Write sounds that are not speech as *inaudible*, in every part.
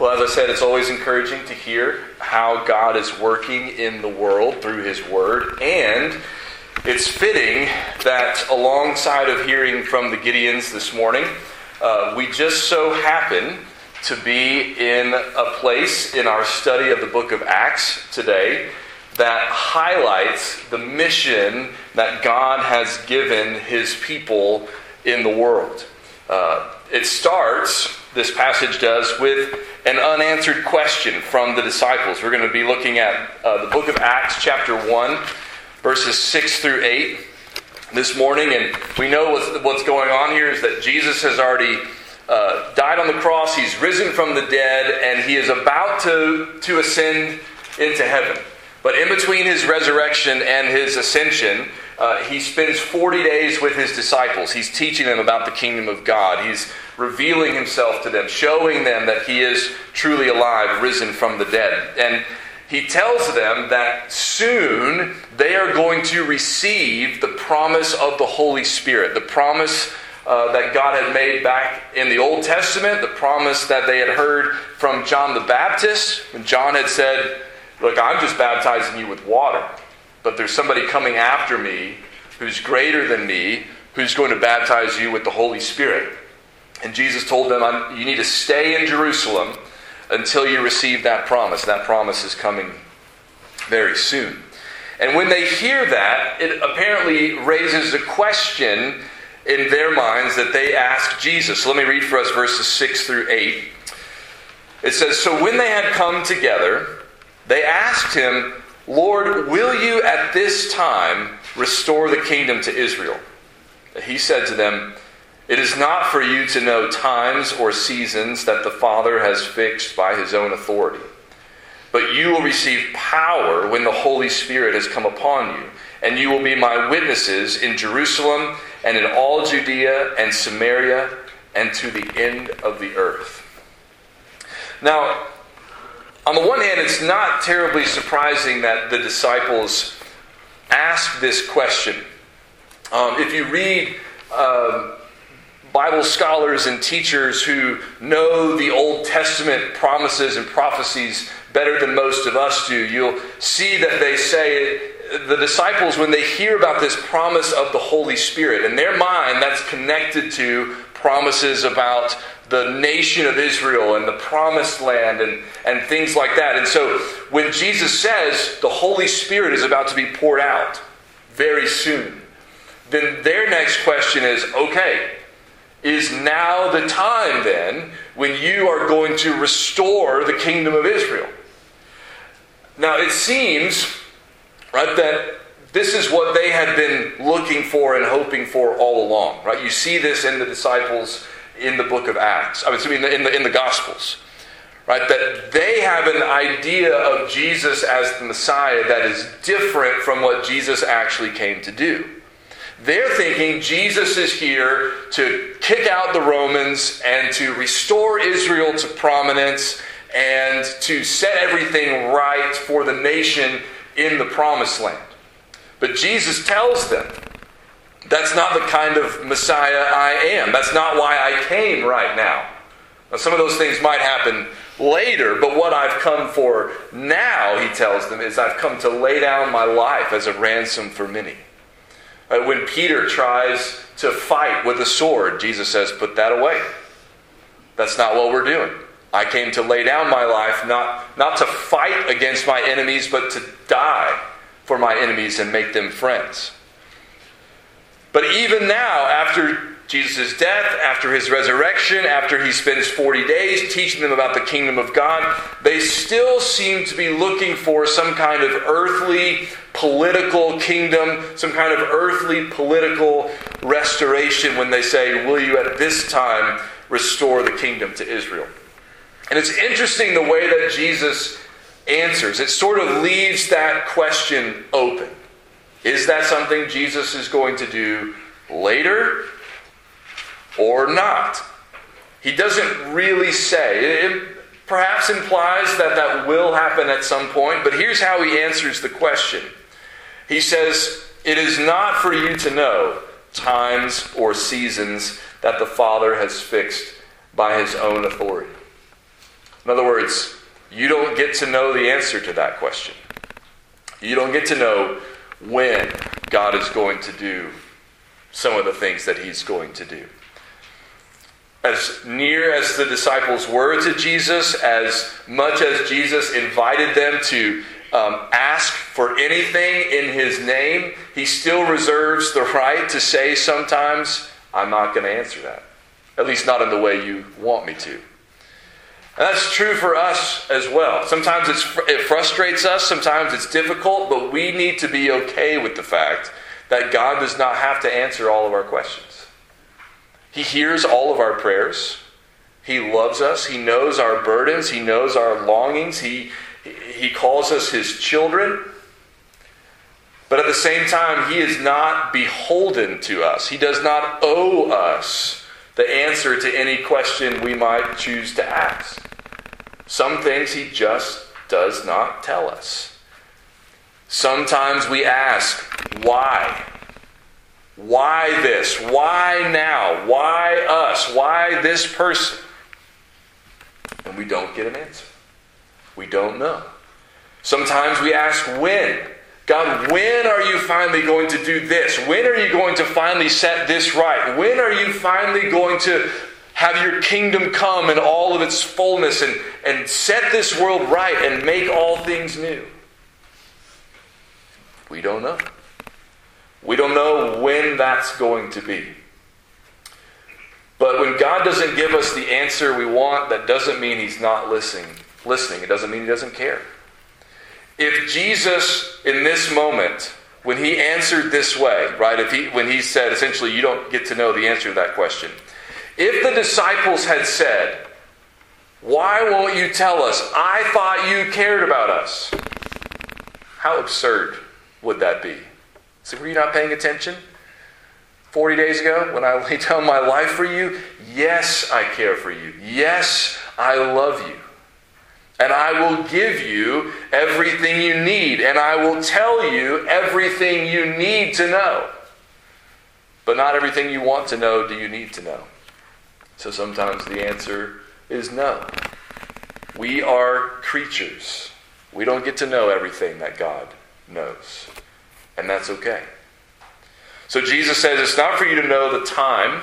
Well, as I said, it's always encouraging to hear how God is working in the world through His Word. And it's fitting that alongside of hearing from the Gideons this morning, uh, we just so happen to be in a place in our study of the book of Acts today that highlights the mission that God has given His people in the world. Uh, it starts, this passage does, with an unanswered question from the disciples. We're going to be looking at uh, the book of Acts, chapter 1, verses 6 through 8 this morning. And we know what's, what's going on here is that Jesus has already uh, died on the cross, he's risen from the dead, and he is about to, to ascend into heaven. But in between his resurrection and his ascension, uh, he spends 40 days with his disciples. He's teaching them about the kingdom of God. He's revealing himself to them, showing them that he is truly alive, risen from the dead. And he tells them that soon they are going to receive the promise of the Holy Spirit, the promise uh, that God had made back in the Old Testament, the promise that they had heard from John the Baptist, when John had said, Look, I'm just baptizing you with water, but there's somebody coming after me who's greater than me, who's going to baptize you with the Holy Spirit. And Jesus told them, You need to stay in Jerusalem until you receive that promise. That promise is coming very soon. And when they hear that, it apparently raises a question in their minds that they ask Jesus. So let me read for us verses 6 through 8. It says So when they had come together, they asked him, Lord, will you at this time restore the kingdom to Israel? He said to them, it is not for you to know times or seasons that the Father has fixed by his own authority. But you will receive power when the Holy Spirit has come upon you, and you will be my witnesses in Jerusalem and in all Judea and Samaria and to the end of the earth. Now, on the one hand, it's not terribly surprising that the disciples ask this question. Um, if you read um, Bible scholars and teachers who know the Old Testament promises and prophecies better than most of us do, you'll see that they say the disciples, when they hear about this promise of the Holy Spirit, in their mind, that's connected to promises about the nation of Israel and the promised land and, and things like that. And so when Jesus says the Holy Spirit is about to be poured out very soon, then their next question is okay, is now the time then when you are going to restore the kingdom of Israel. Now it seems, right, that this is what they had been looking for and hoping for all along, right? You see this in the disciples in the book of Acts, I mean, in the, in the Gospels, right? That they have an idea of Jesus as the Messiah that is different from what Jesus actually came to do. They're thinking Jesus is here to kick out the Romans and to restore Israel to prominence and to set everything right for the nation in the promised land. But Jesus tells them, that's not the kind of Messiah I am. That's not why I came right now. Now, some of those things might happen later, but what I've come for now, he tells them, is I've come to lay down my life as a ransom for many. Uh, when Peter tries to fight with a sword, Jesus says, Put that away. That's not what we're doing. I came to lay down my life, not, not to fight against my enemies, but to die for my enemies and make them friends. But even now, after Jesus' death, after his resurrection, after he spends 40 days teaching them about the kingdom of God, they still seem to be looking for some kind of earthly political kingdom, some kind of earthly political restoration when they say, Will you at this time restore the kingdom to Israel? And it's interesting the way that Jesus answers. It sort of leaves that question open. Is that something Jesus is going to do later? or not. He doesn't really say. It perhaps implies that that will happen at some point, but here's how he answers the question. He says, It is not for you to know times or seasons that the Father has fixed by his own authority. In other words, you don't get to know the answer to that question. You don't get to know when God is going to do some of the things that He's going to do. As near as the disciples were to Jesus, as much as Jesus invited them to um, ask for anything in His name, He still reserves the right to say sometimes, I'm not going to answer that. At least not in the way you want me to. That's true for us as well. Sometimes it frustrates us, sometimes it's difficult, but we need to be okay with the fact that God does not have to answer all of our questions. He hears all of our prayers. He loves us. He knows our burdens. He knows our longings. He, he calls us his children. But at the same time, he is not beholden to us. He does not owe us the answer to any question we might choose to ask. Some things he just does not tell us. Sometimes we ask, why? Why this? Why now? Why us? Why this person? And we don't get an answer. We don't know. Sometimes we ask, when? God, when are you finally going to do this? When are you going to finally set this right? When are you finally going to have your kingdom come in all of its fullness and, and set this world right and make all things new? We don't know. We don't know when that's going to be. But when God doesn't give us the answer we want, that doesn't mean He's not listening. Listening. It doesn't mean He doesn't care. If Jesus, in this moment, when He answered this way, right, if he, when He said, essentially, you don't get to know the answer to that question, if the disciples had said, Why won't you tell us? I thought you cared about us. How absurd would that be? So, were you not paying attention? 40 days ago when I *laughs* laid down my life for you? Yes, I care for you. Yes, I love you. And I will give you everything you need, and I will tell you everything you need to know. But not everything you want to know do you need to know. So sometimes the answer is no. We are creatures. We don't get to know everything that God knows. And that's okay. So Jesus says it's not for you to know the time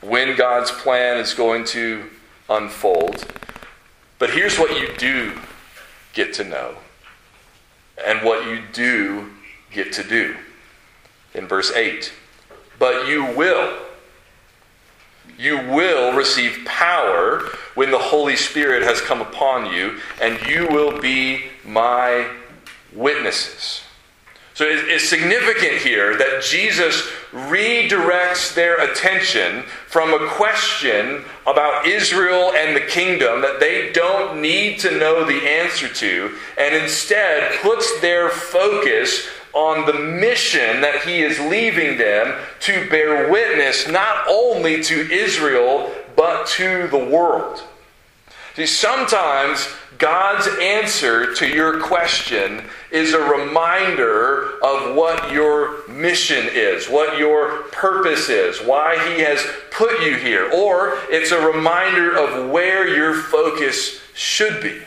when God's plan is going to unfold. But here's what you do get to know and what you do get to do. In verse 8, but you will you will receive power when the Holy Spirit has come upon you, and you will be my witnesses. So it's significant here that Jesus redirects their attention from a question about Israel and the kingdom that they don't need to know the answer to, and instead puts their focus on the mission that he is leaving them to bear witness not only to Israel, but to the world. See, sometimes God's answer to your question is a reminder of what your mission is, what your purpose is, why He has put you here, or it's a reminder of where your focus should be.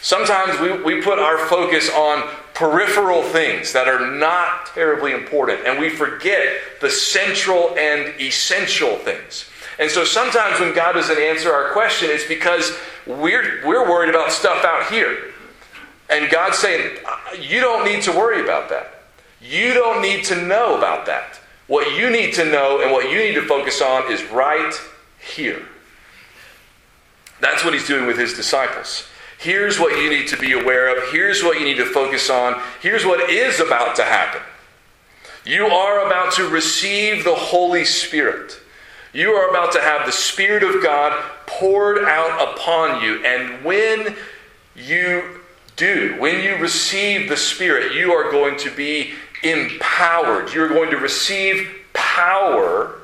Sometimes we, we put our focus on peripheral things that are not terribly important, and we forget the central and essential things. And so sometimes when God doesn't answer our question, it's because we're, we're worried about stuff out here. And God's saying, You don't need to worry about that. You don't need to know about that. What you need to know and what you need to focus on is right here. That's what he's doing with his disciples. Here's what you need to be aware of. Here's what you need to focus on. Here's what is about to happen. You are about to receive the Holy Spirit. You are about to have the Spirit of God poured out upon you. And when you do, when you receive the Spirit, you are going to be empowered. You're going to receive power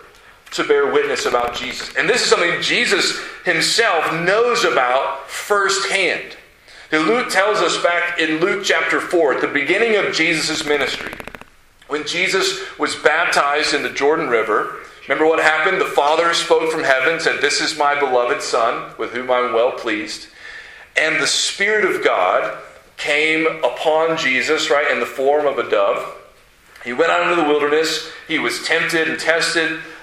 to bear witness about Jesus. And this is something Jesus himself knows about firsthand. Luke tells us back in Luke chapter 4, at the beginning of Jesus' ministry, when Jesus was baptized in the Jordan River, Remember what happened? The Father spoke from heaven, said, This is my beloved Son, with whom I'm well pleased. And the Spirit of God came upon Jesus, right, in the form of a dove. He went out into the wilderness. He was tempted and tested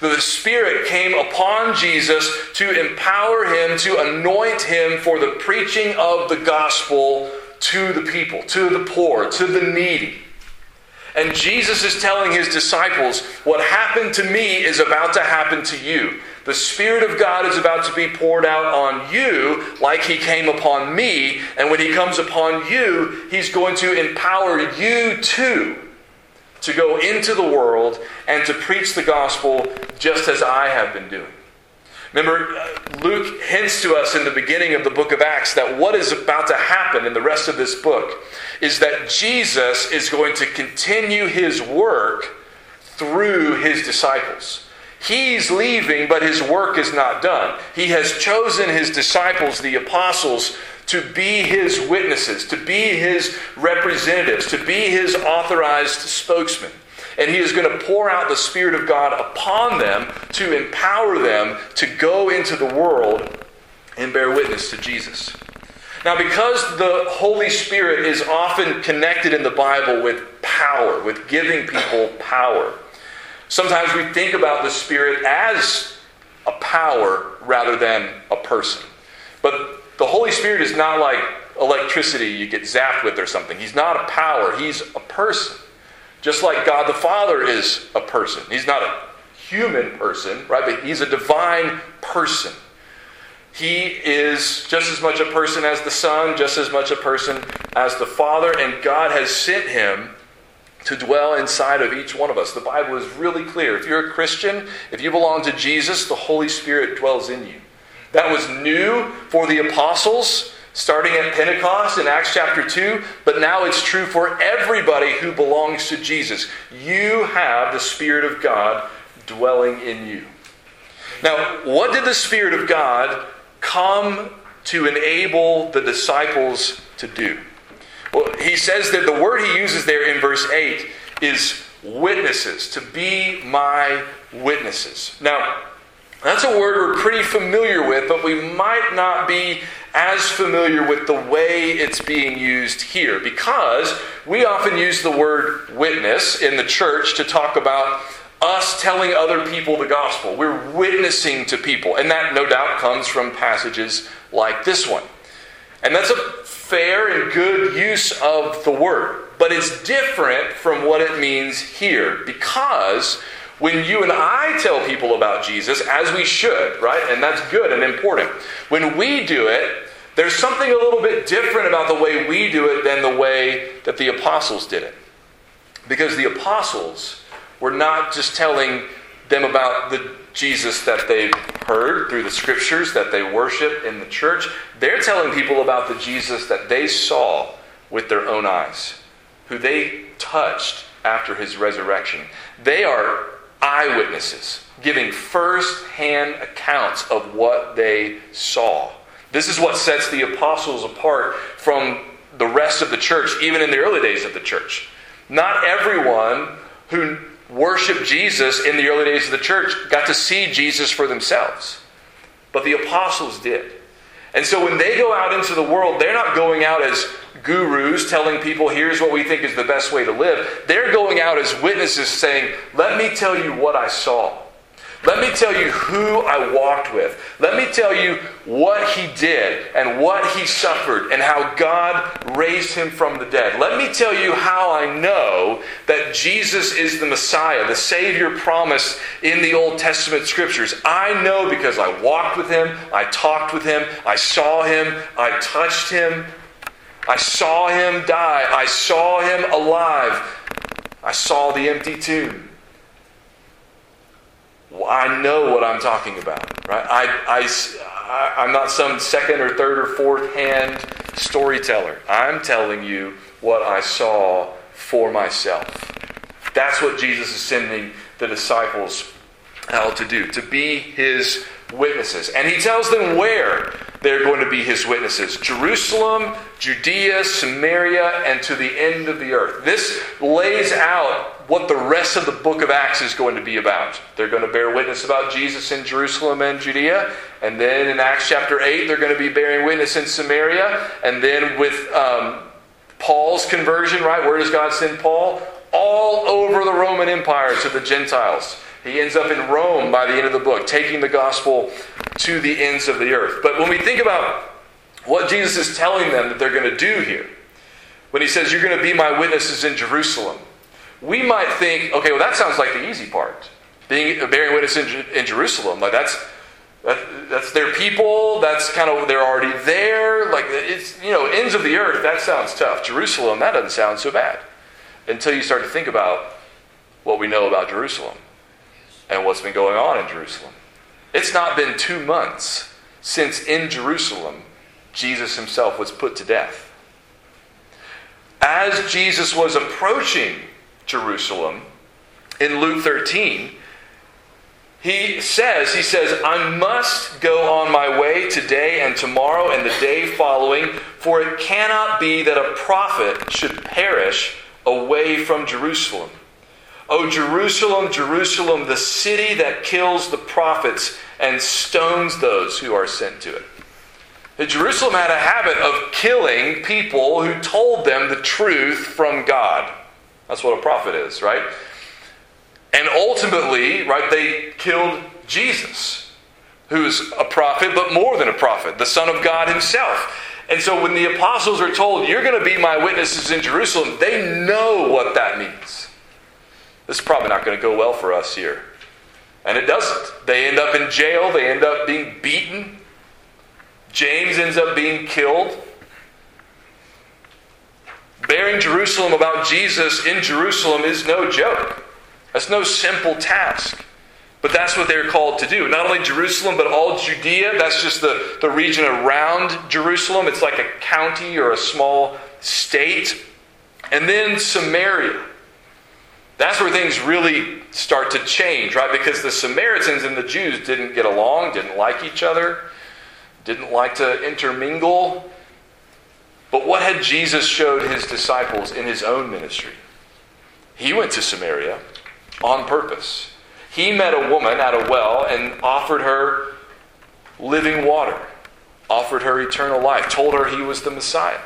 The Spirit came upon Jesus to empower him, to anoint him for the preaching of the gospel to the people, to the poor, to the needy. And Jesus is telling his disciples, What happened to me is about to happen to you. The Spirit of God is about to be poured out on you like He came upon me. And when He comes upon you, He's going to empower you too to go into the world and to preach the gospel just as I have been doing. Remember, uh, Luke hints to us in the beginning of the book of Acts that what is about to happen in the rest of this book is that Jesus is going to continue his work through his disciples. He's leaving, but his work is not done. He has chosen his disciples, the apostles, to be his witnesses, to be his representatives, to be his authorized spokesman. And he is going to pour out the Spirit of God upon them to empower them to go into the world and bear witness to Jesus. Now, because the Holy Spirit is often connected in the Bible with power, with giving people power, Sometimes we think about the Spirit as a power rather than a person. But the Holy Spirit is not like electricity you get zapped with or something. He's not a power, He's a person. Just like God the Father is a person. He's not a human person, right? But He's a divine person. He is just as much a person as the Son, just as much a person as the Father, and God has sent Him to dwell inside of each one of us. The Bible is really clear. If you're a Christian, if you belong to Jesus, the Holy Spirit dwells in you. That was new for the apostles starting at Pentecost in Acts chapter 2, but now it's true for everybody who belongs to Jesus. You have the Spirit of God dwelling in you. Now, what did the Spirit of God come to enable the disciples to do? Well, he says that the word he uses there in verse 8 is witnesses, to be my witnesses. Now, that's a word we're pretty familiar with, but we might not be as familiar with the way it's being used here because we often use the word witness in the church to talk about us telling other people the gospel. We're witnessing to people, and that no doubt comes from passages like this one. And that's a fair and good use of the word. But it's different from what it means here because when you and I tell people about Jesus, as we should, right? And that's good and important. When we do it, there's something a little bit different about the way we do it than the way that the apostles did it. Because the apostles were not just telling them about the Jesus that they've heard through the scriptures, that they worship in the church. They're telling people about the Jesus that they saw with their own eyes, who they touched after his resurrection. They are eyewitnesses, giving first hand accounts of what they saw. This is what sets the apostles apart from the rest of the church, even in the early days of the church. Not everyone who worshiped Jesus in the early days of the church got to see Jesus for themselves. But the apostles did. And so when they go out into the world, they're not going out as gurus telling people, here's what we think is the best way to live. They're going out as witnesses saying, let me tell you what I saw. Let me tell you who I walked with. Let me tell you what he did and what he suffered and how God raised him from the dead. Let me tell you how I know that Jesus is the Messiah, the Savior promised in the Old Testament scriptures. I know because I walked with him, I talked with him, I saw him, I touched him, I saw him die, I saw him alive, I saw the empty tomb. I know what I'm talking about, right? I, I, I'm not some second or third or fourth hand storyteller. I'm telling you what I saw for myself. That's what Jesus is sending the disciples out to do, to be his witnesses. And he tells them where they're going to be his witnesses Jerusalem, Judea, Samaria, and to the end of the earth. This lays out what the rest of the book of Acts is going to be about. They're going to bear witness about Jesus in Jerusalem and Judea. And then in Acts chapter 8, they're going to be bearing witness in Samaria. And then with um, Paul's conversion, right? Where does God send Paul? All over the Roman Empire to the Gentiles. He ends up in Rome by the end of the book, taking the gospel to the ends of the earth. But when we think about what Jesus is telling them that they're going to do here, when he says, You're going to be my witnesses in Jerusalem, we might think, okay, well, that sounds like the easy part. Being bearing witness in, in Jerusalem, like that's that, that's their people. That's kind of they're already there. Like it's you know ends of the earth. That sounds tough. Jerusalem, that doesn't sound so bad, until you start to think about what we know about Jerusalem and what's been going on in Jerusalem. It's not been two months since in Jerusalem Jesus himself was put to death. As Jesus was approaching Jerusalem in Luke 13, he says, he says, I must go on my way today and tomorrow and the day following, for it cannot be that a prophet should perish away from Jerusalem. O Jerusalem, Jerusalem, the city that kills the prophets and stones those who are sent to it. Jerusalem had a habit of killing people who told them the truth from God. That's what a prophet is, right? And ultimately, right, they killed Jesus, who is a prophet, but more than a prophet, the Son of God Himself. And so when the apostles are told, You're going to be my witnesses in Jerusalem, they know what that means. This is probably not going to go well for us here. And it doesn't. They end up in jail, they end up being beaten. James ends up being killed. Bearing Jerusalem about Jesus in Jerusalem is no joke. That's no simple task. But that's what they're called to do. Not only Jerusalem, but all Judea. That's just the, the region around Jerusalem. It's like a county or a small state. And then Samaria. That's where things really start to change, right? Because the Samaritans and the Jews didn't get along, didn't like each other, didn't like to intermingle. But what had Jesus showed his disciples in his own ministry? He went to Samaria on purpose. He met a woman at a well and offered her living water, offered her eternal life, told her he was the Messiah.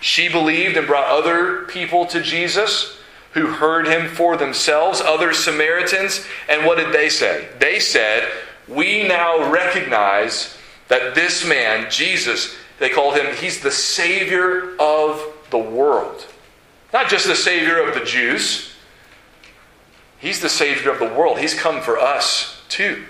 She believed and brought other people to Jesus who heard him for themselves, other Samaritans. And what did they say? They said, We now recognize that this man, Jesus, they called him, he's the Savior of the world. Not just the Savior of the Jews, he's the Savior of the world. He's come for us too.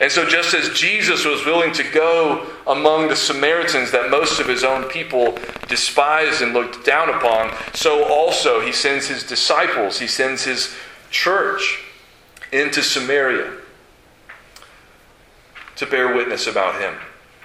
And so, just as Jesus was willing to go among the Samaritans that most of his own people despised and looked down upon, so also he sends his disciples, he sends his church into Samaria to bear witness about him.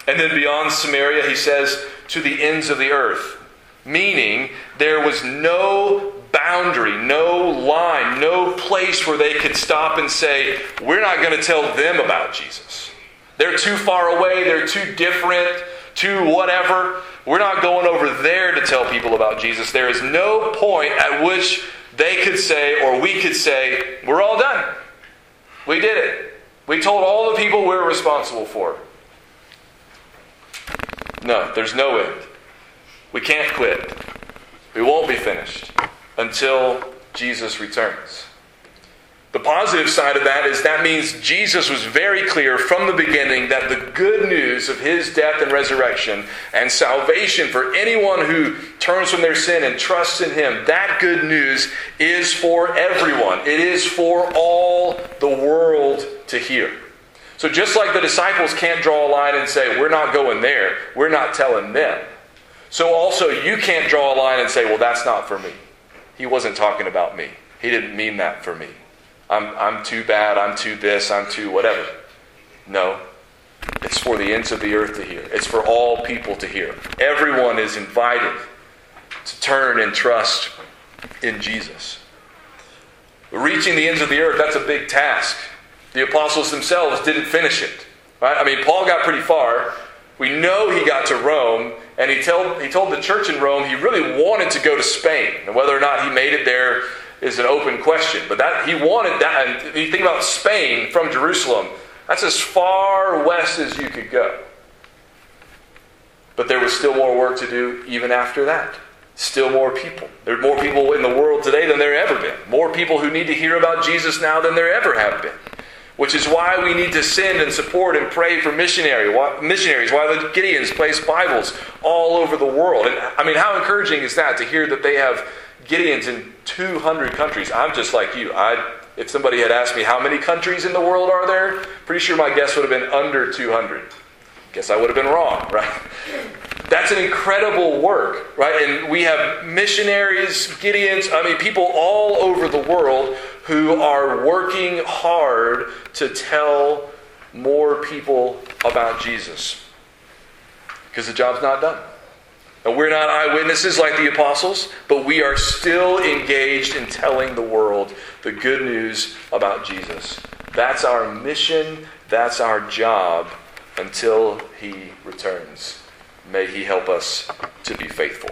And then beyond Samaria, he says, to the ends of the earth, meaning there was no boundary, no line, no place where they could stop and say, We're not going to tell them about Jesus. They're too far away, they're too different, too whatever. We're not going over there to tell people about Jesus. There is no point at which they could say, or we could say, We're all done. We did it. We told all the people we're responsible for. No, there's no end. We can't quit. We won't be finished until Jesus returns. The positive side of that is that means Jesus was very clear from the beginning that the good news of his death and resurrection and salvation for anyone who turns from their sin and trusts in him, that good news is for everyone. It is for all the world to hear. So just like the disciples can't draw a line and say, we're not going there, we're not telling them. So also you can't draw a line and say, well, that's not for me. He wasn't talking about me. He didn't mean that for me. I'm, I'm too bad, I'm too this, I'm too whatever. No. It's for the ends of the earth to hear. It's for all people to hear. Everyone is invited to turn and trust in Jesus. Reaching the ends of the earth, that's a big task. The apostles themselves didn't finish it. Right? I mean, Paul got pretty far. We know he got to Rome, and he told, he told the church in Rome he really wanted to go to Spain. And whether or not he made it there is an open question. But that he wanted that. And you think about Spain from Jerusalem, that's as far west as you could go. But there was still more work to do even after that. Still more people. There are more people in the world today than there ever been. More people who need to hear about Jesus now than there ever have been. Which is why we need to send and support and pray for missionary, missionaries, why the Gideons place Bibles all over the world. And I mean, how encouraging is that to hear that they have Gideons in 200 countries? I'm just like you. I, if somebody had asked me how many countries in the world are there, pretty sure my guess would have been under 200. Guess I would have been wrong, *laughs* right? That's an incredible work, right? And we have missionaries, Gideons, I mean, people all over the world who are working hard to tell more people about Jesus. Because the job's not done. And we're not eyewitnesses like the apostles, but we are still engaged in telling the world the good news about Jesus. That's our mission, that's our job until he returns. May he help us to be faithful.